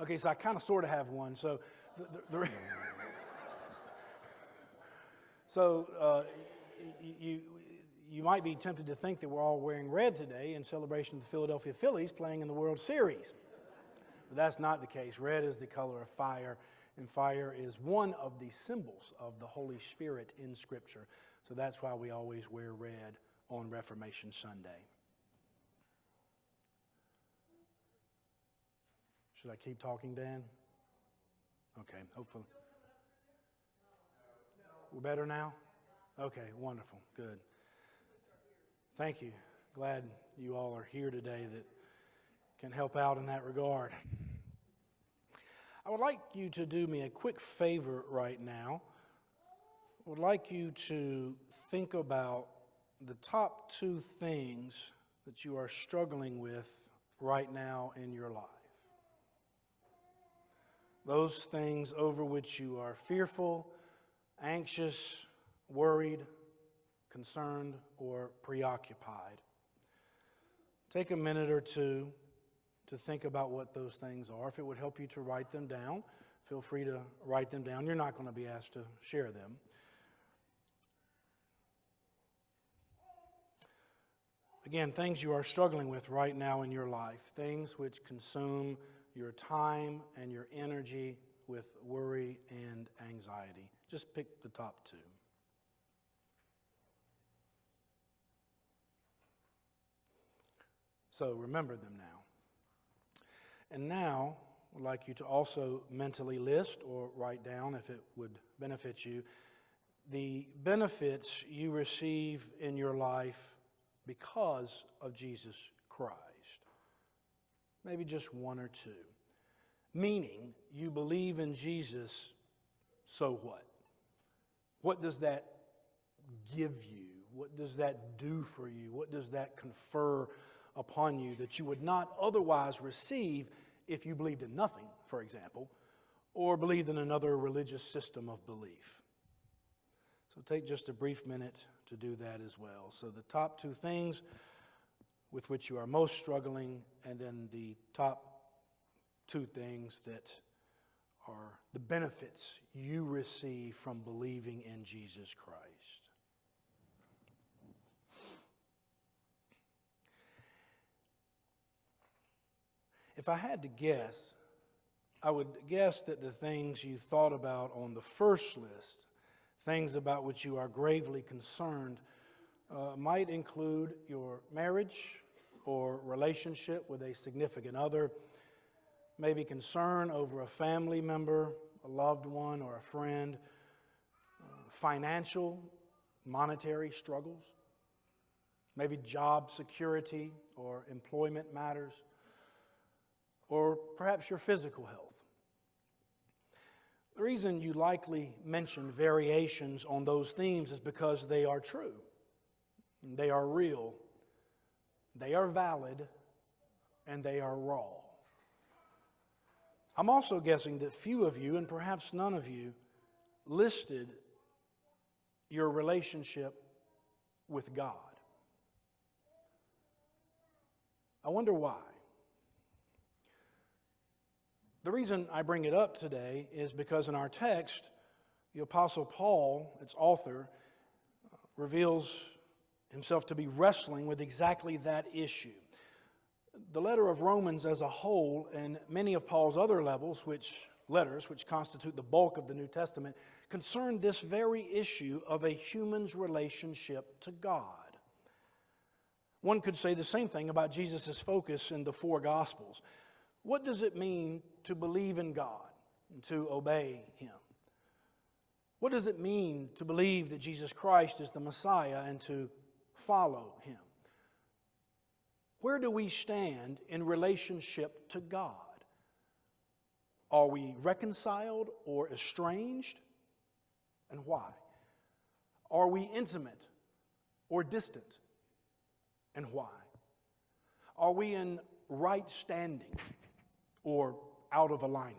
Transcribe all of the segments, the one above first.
Okay, so I kind of sort of have one. So, the, the, the so uh, you, you might be tempted to think that we're all wearing red today in celebration of the Philadelphia Phillies playing in the World Series. But that's not the case. Red is the color of fire, and fire is one of the symbols of the Holy Spirit in Scripture. So that's why we always wear red on Reformation Sunday. Should I keep talking, Dan? Okay, hopefully. We're better now? Okay, wonderful, good. Thank you. Glad you all are here today that can help out in that regard. I would like you to do me a quick favor right now. I would like you to think about the top two things that you are struggling with right now in your life. Those things over which you are fearful, anxious, worried, concerned, or preoccupied. Take a minute or two to think about what those things are. If it would help you to write them down, feel free to write them down. You're not going to be asked to share them. Again, things you are struggling with right now in your life, things which consume your time and your energy with worry and anxiety. Just pick the top two. So remember them now. And now, I'd like you to also mentally list or write down, if it would benefit you, the benefits you receive in your life because of Jesus Christ. Maybe just one or two. Meaning, you believe in Jesus, so what? What does that give you? What does that do for you? What does that confer upon you that you would not otherwise receive if you believed in nothing, for example, or believed in another religious system of belief. So take just a brief minute to do that as well. So, the top two things with which you are most struggling, and then the top two things that are the benefits you receive from believing in Jesus Christ. If I had to guess, I would guess that the things you thought about on the first list, things about which you are gravely concerned, uh, might include your marriage or relationship with a significant other, maybe concern over a family member, a loved one, or a friend, uh, financial, monetary struggles, maybe job security or employment matters or perhaps your physical health. The reason you likely mention variations on those themes is because they are true, they are real, they are valid, and they are raw. I'm also guessing that few of you, and perhaps none of you, listed your relationship with God. I wonder why. The reason I bring it up today is because in our text, the Apostle Paul, its author, reveals himself to be wrestling with exactly that issue. The letter of Romans as a whole, and many of Paul's other levels, which letters, which constitute the bulk of the New Testament, concern this very issue of a human's relationship to God. One could say the same thing about Jesus' focus in the four Gospels. What does it mean to believe in God and to obey Him? What does it mean to believe that Jesus Christ is the Messiah and to follow Him? Where do we stand in relationship to God? Are we reconciled or estranged? And why? Are we intimate or distant? And why? Are we in right standing or out of alignment?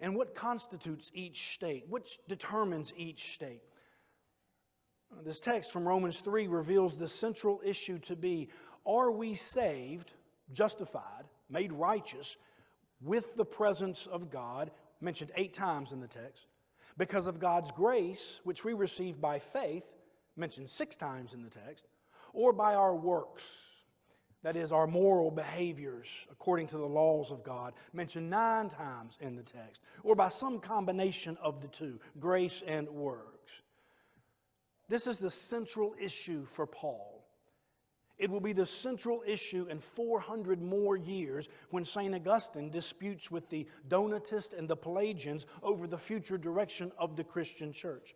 And what constitutes each state? Which determines each state? This text from Romans 3 reveals the central issue to be are we saved, justified, made righteous with the presence of God, mentioned eight times in the text, because of God's grace, which we receive by faith, mentioned six times in the text, or by our works, that is, our moral behaviors according to the laws of God, mentioned nine times in the text, or by some combination of the two, grace and works. This is the central issue for Paul. It will be the central issue in 400 more years when St. Augustine disputes with the Donatists and the Pelagians over the future direction of the Christian church.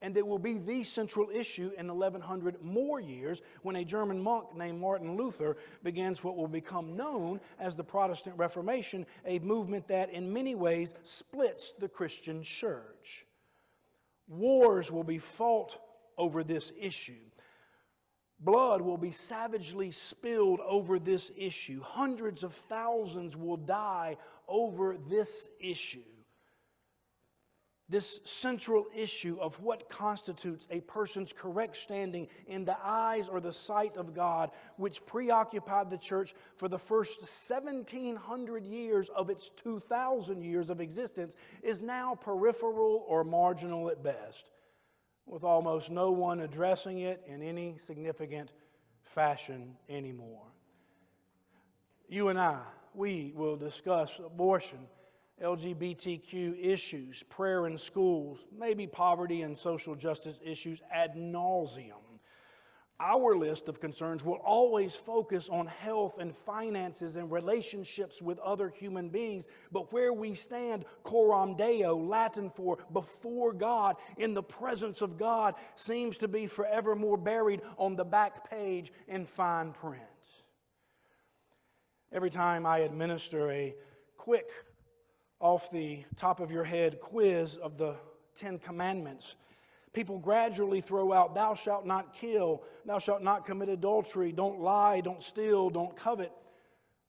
And it will be the central issue in 1100 more years when a German monk named Martin Luther begins what will become known as the Protestant Reformation, a movement that in many ways splits the Christian church. Wars will be fought over this issue. Blood will be savagely spilled over this issue. Hundreds of thousands will die over this issue. This central issue of what constitutes a person's correct standing in the eyes or the sight of God, which preoccupied the church for the first 1700 years of its 2000 years of existence, is now peripheral or marginal at best with almost no one addressing it in any significant fashion anymore. You and I, we will discuss abortion, LGBTQ issues, prayer in schools, maybe poverty and social justice issues ad nauseum our list of concerns will always focus on health and finances and relationships with other human beings. But where we stand, coram deo, Latin for before God, in the presence of God, seems to be forevermore buried on the back page in fine print. Every time I administer a quick, off the top of your head quiz of the Ten Commandments, people gradually throw out, Thou shalt not kill, thou shalt not commit adultery, don't lie, don't steal, don't covet,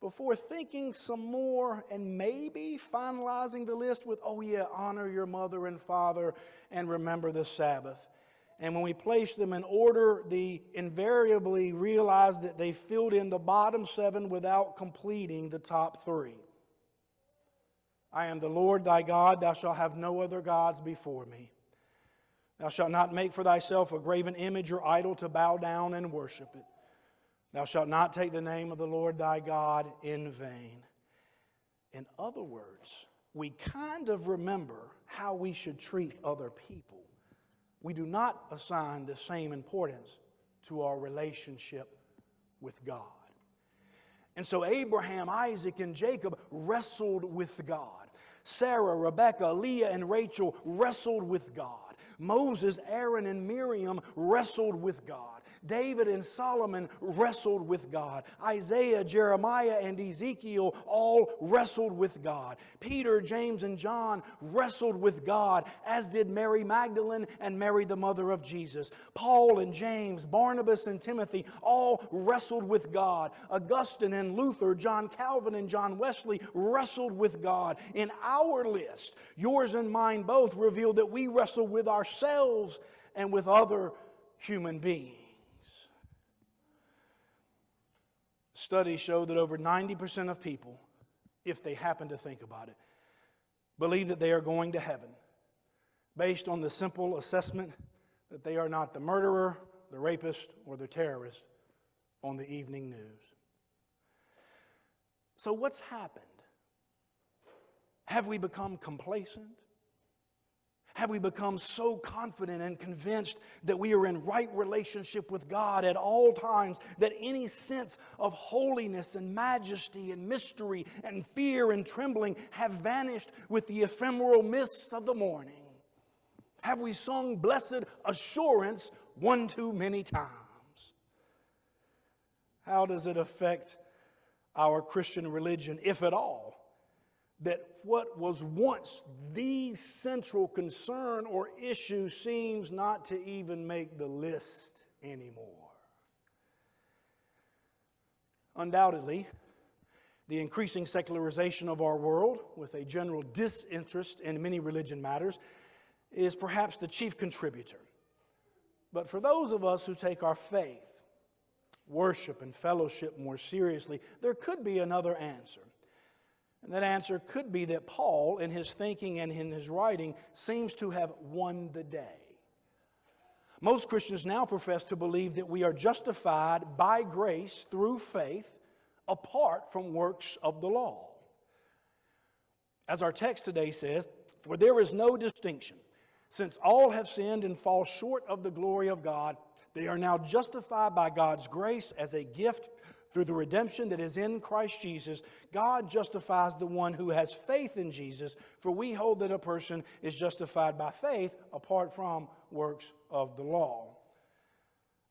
before thinking some more and maybe finalizing the list with, Oh, yeah, honor your mother and father and remember the Sabbath. And when we place them in order, they invariably realize that they filled in the bottom seven without completing the top three. I am the Lord thy God, thou shalt have no other gods before me. Thou shalt not make for thyself a graven image or idol to bow down and worship it. Thou shalt not take the name of the Lord thy God in vain. In other words, we kind of remember how we should treat other people. We do not assign the same importance to our relationship with God. And so Abraham, Isaac, and Jacob wrestled with God. Sarah, Rebekah, Leah, and Rachel wrestled with God. Moses, Aaron, and Miriam wrestled with God. David and Solomon wrestled with God. Isaiah, Jeremiah, and Ezekiel all wrestled with God. Peter, James, and John wrestled with God, as did Mary Magdalene and Mary, the mother of Jesus. Paul and James, Barnabas and Timothy all wrestled with God. Augustine and Luther, John Calvin and John Wesley wrestled with God. In our list, yours and mine both reveal that we wrestle with ourselves and with other human beings. Studies show that over 90% of people, if they happen to think about it, believe that they are going to heaven based on the simple assessment that they are not the murderer, the rapist, or the terrorist on the evening news. So, what's happened? Have we become complacent? Have we become so confident and convinced that we are in right relationship with God at all times that any sense of holiness and majesty and mystery and fear and trembling have vanished with the ephemeral mists of the morning? Have we sung blessed assurance one too many times? How does it affect our Christian religion, if at all? that what was once the central concern or issue seems not to even make the list anymore. Undoubtedly, the increasing secularization of our world, with a general disinterest in many religion matters, is perhaps the chief contributor. But for those of us who take our faith, worship, and fellowship more seriously, there could be another answer. And that answer could be that Paul, in his thinking and in his writing, seems to have won the day. Most Christians now profess to believe that we are justified by grace through faith apart from works of the law. As our text today says, For there is no distinction, since all have sinned and fall short of the glory of God, they are now justified by God's grace as a gift through the redemption that is in Christ Jesus, God justifies the one who has faith in Jesus, for we hold that a person is justified by faith apart from works of the law.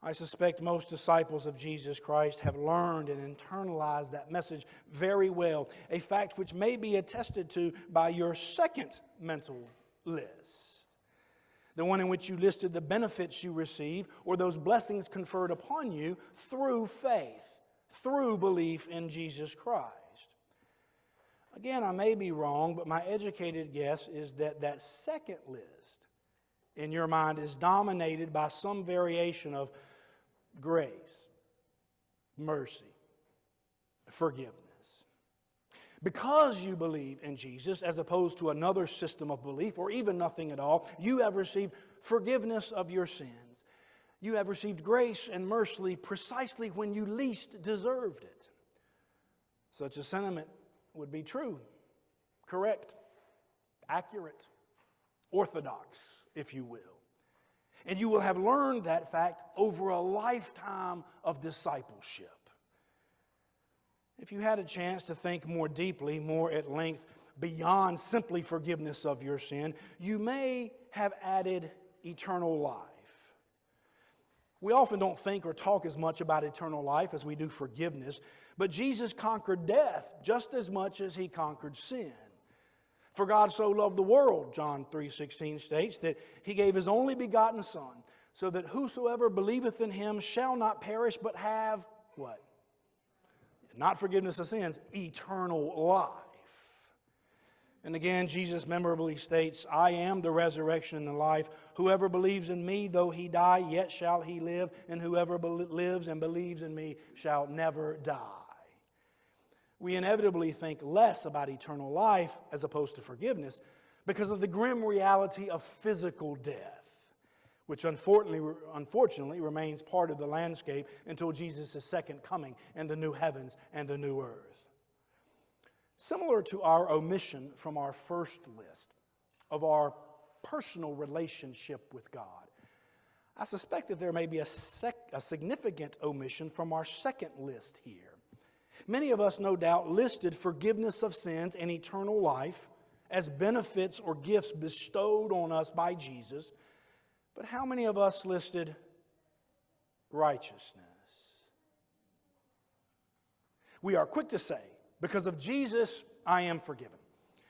I suspect most disciples of Jesus Christ have learned and internalized that message very well, a fact which may be attested to by your second mental list. The one in which you listed the benefits you receive or those blessings conferred upon you through faith through belief in Jesus Christ. Again, I may be wrong, but my educated guess is that that second list in your mind is dominated by some variation of grace, mercy, forgiveness. Because you believe in Jesus, as opposed to another system of belief or even nothing at all, you have received forgiveness of your sins you have received grace and mercy precisely when you least deserved it. Such a sentiment would be true, correct, accurate, orthodox, if you will. And you will have learned that fact over a lifetime of discipleship. If you had a chance to think more deeply, more at length, beyond simply forgiveness of your sin, you may have added eternal life. We often don't think or talk as much about eternal life as we do forgiveness, but Jesus conquered death just as much as he conquered sin. For God so loved the world, John 3:16 states, that he gave his only begotten son, so that whosoever believeth in him shall not perish but have what? Not forgiveness of sins, eternal life. And again, Jesus memorably states, I am the resurrection and the life. Whoever believes in me, though he die, yet shall he live. And whoever be- lives and believes in me shall never die. We inevitably think less about eternal life as opposed to forgiveness because of the grim reality of physical death, which unfortunately, unfortunately remains part of the landscape until Jesus' second coming and the new heavens and the new earth. Similar to our omission from our first list of our personal relationship with God, I suspect that there may be a, sec- a significant omission from our second list here. Many of us, no doubt, listed forgiveness of sins and eternal life as benefits or gifts bestowed on us by Jesus. But how many of us listed righteousness? We are quick to say because of Jesus, I am forgiven.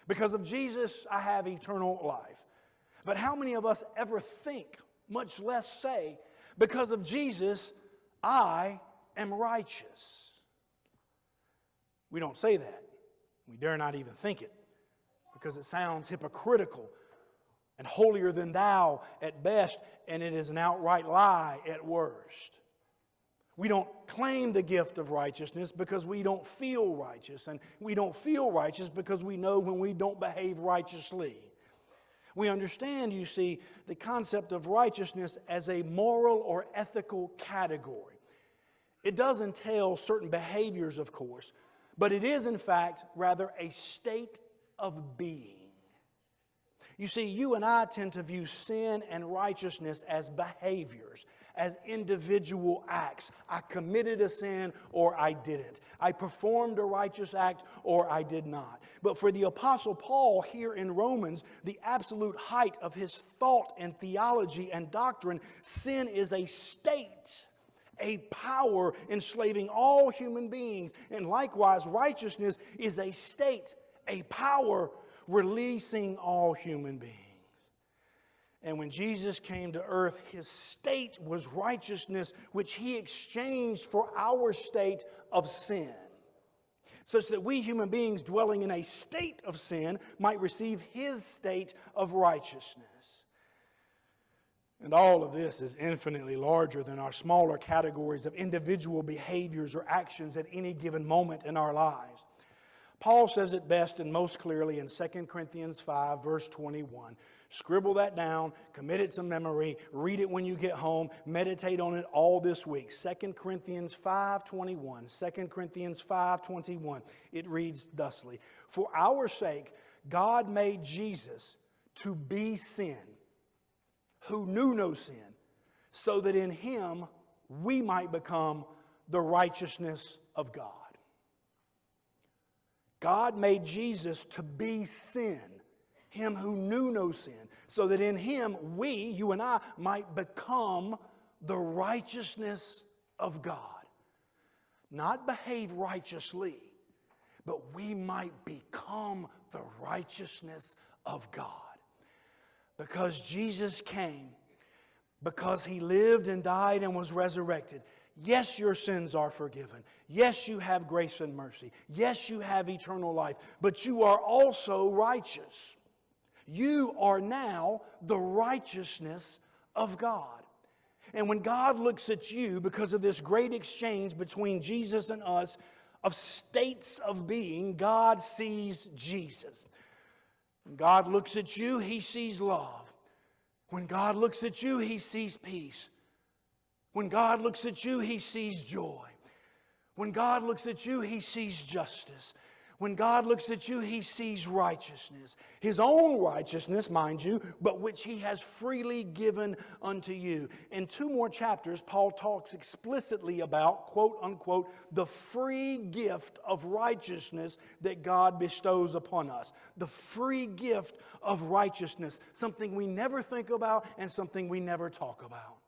Because of Jesus, I have eternal life. But how many of us ever think, much less say, because of Jesus, I am righteous? We don't say that. We dare not even think it because it sounds hypocritical and holier than thou at best, and it is an outright lie at worst. We don't claim the gift of righteousness because we don't feel righteous. And we don't feel righteous because we know when we don't behave righteously. We understand, you see, the concept of righteousness as a moral or ethical category. It does entail certain behaviors, of course, but it is, in fact, rather a state of being. You see, you and I tend to view sin and righteousness as behaviors, as individual acts. I committed a sin or I didn't. I performed a righteous act or I did not. But for the Apostle Paul here in Romans, the absolute height of his thought and theology and doctrine, sin is a state a power enslaving all human beings. And likewise, righteousness is a state, a power releasing all human beings. And when Jesus came to earth, his state was righteousness, which he exchanged for our state of sin. Such that we human beings dwelling in a state of sin might receive his state of righteousness. And all of this is infinitely larger than our smaller categories of individual behaviors or actions at any given moment in our lives. Paul says it best and most clearly in 2 Corinthians 5, verse 21. Scribble that down, commit it to memory, read it when you get home, meditate on it all this week. 2 Corinthians 5:21. 2 Corinthians 5:21. It reads thusly: For our sake God made Jesus to be sin, who knew no sin, so that in him we might become the righteousness of God. God made Jesus to be sin, him who knew no sin, so that in him we, you and I, might become the righteousness of God. Not behave righteously, but we might become the righteousness of God. Because Jesus came, because he lived and died and was resurrected. Yes, your sins are forgiven. Yes, you have grace and mercy. Yes, you have eternal life. But you are also righteous. You are now the righteousness of God. And when God looks at you, because of this great exchange between Jesus and us of states of being, God sees Jesus. When God looks at you, He sees love. When God looks at you, He sees peace. When God looks at you, He sees joy. When God looks at you, He sees justice. When God looks at you, He sees righteousness. His own righteousness, mind you, but which He has freely given unto you. In two more chapters, Paul talks explicitly about, quote unquote, the free gift of righteousness that God bestows upon us. The free gift of righteousness, something we never think about and something we never talk about.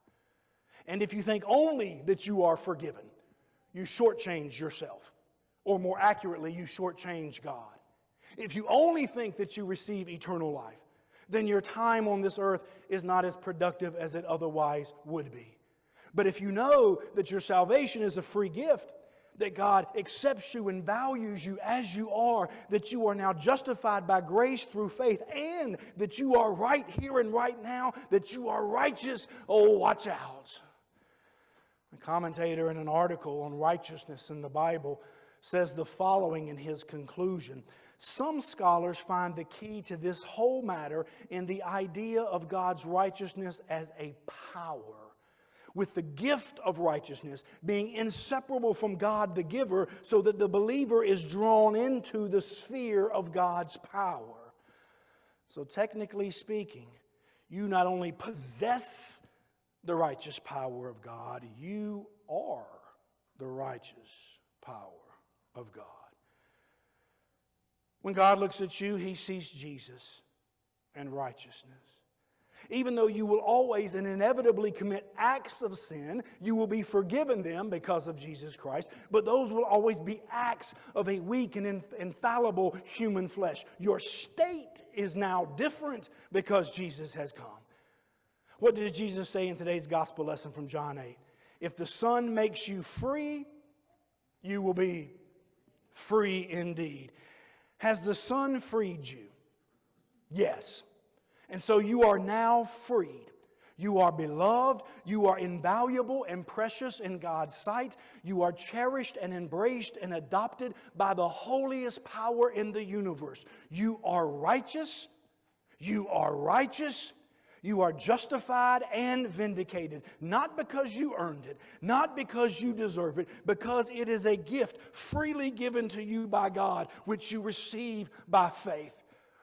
And if you think only that you are forgiven, you shortchange yourself. Or more accurately, you shortchange God. If you only think that you receive eternal life, then your time on this earth is not as productive as it otherwise would be. But if you know that your salvation is a free gift, that God accepts you and values you as you are, that you are now justified by grace through faith, and that you are right here and right now, that you are righteous, oh, watch out. A commentator in an article on righteousness in the Bible says the following in his conclusion. Some scholars find the key to this whole matter in the idea of God's righteousness as a power, with the gift of righteousness being inseparable from God the giver, so that the believer is drawn into the sphere of God's power. So, technically speaking, you not only possess the righteous power of God, you are the righteous power of God. When God looks at you, he sees Jesus and righteousness. Even though you will always and inevitably commit acts of sin, you will be forgiven them because of Jesus Christ, but those will always be acts of a weak and infallible human flesh. Your state is now different because Jesus has come. What does Jesus say in today's gospel lesson from John 8? If the Son makes you free, you will be free indeed. Has the Son freed you? Yes. And so you are now freed. You are beloved. You are invaluable and precious in God's sight. You are cherished and embraced and adopted by the holiest power in the universe. You are righteous. You are righteous. You are justified and vindicated, not because you earned it, not because you deserve it, because it is a gift freely given to you by God, which you receive by faith.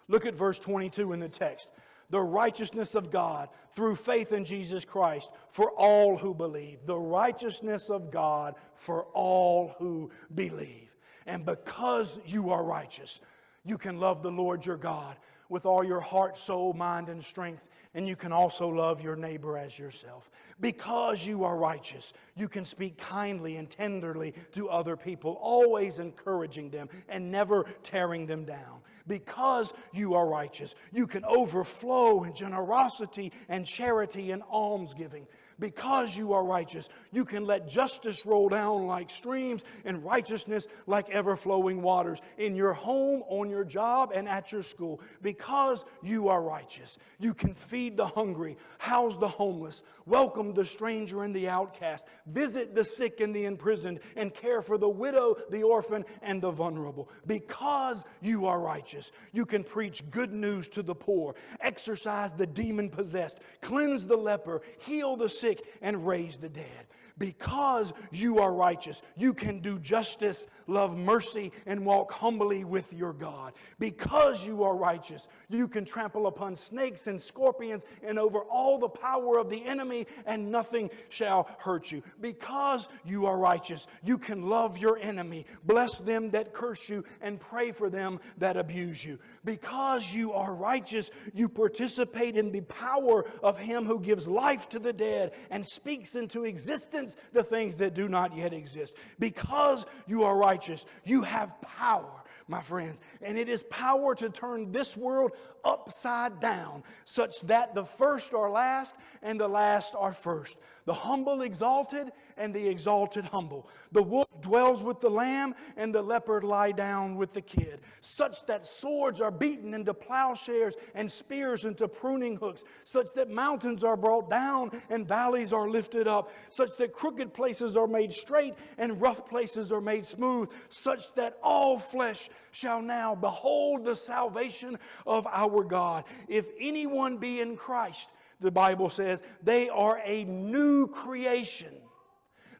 Look at verse 22 in the text. The righteousness of God through faith in Jesus Christ for all who believe. The righteousness of God for all who believe. And because you are righteous, you can love the Lord your God with all your heart, soul, mind, and strength and you can also love your neighbor as yourself. Because you are righteous, you can speak kindly and tenderly to other people, always encouraging them and never tearing them down. Because you are righteous, you can overflow in generosity and charity and almsgiving. Because you are righteous, you can let justice roll down like streams and righteousness like ever flowing waters in your home, on your job, and at your school. Because you are righteous, you can feed the hungry, house the homeless, welcome the stranger and the outcast, visit the sick and the imprisoned, and care for the widow, the orphan, and the vulnerable. Because you are righteous, you can preach good news to the poor, exorcise the demon possessed, cleanse the leper, heal the sick and raise the dead. Because you are righteous, you can do justice, love mercy, and walk humbly with your God. Because you are righteous, you can trample upon snakes and scorpions and over all the power of the enemy, and nothing shall hurt you. Because you are righteous, you can love your enemy, bless them that curse you, and pray for them that abuse you. Because you are righteous, you participate in the power of Him who gives life to the dead and speaks into existence the things that do not yet exist. Because you are righteous, you have power, my friends. And it is power to turn this world upside down, such that the first are last and the last are first. The humble exalted and the exalted humble. The wolf dwells with the lamb and the leopard lie down with the kid, such that swords are beaten into plowshares and spears into pruning hooks, such that mountains are brought down and valleys are lifted up, such that crooked places are made straight and rough places are made smooth, such that all flesh shall now behold the salvation of our God. If anyone be in Christ, the Bible says, they are a new creation.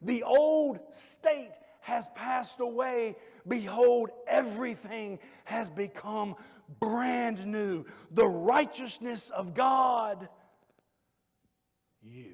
The old state has passed away. Behold, everything has become brand new. The righteousness of God, you.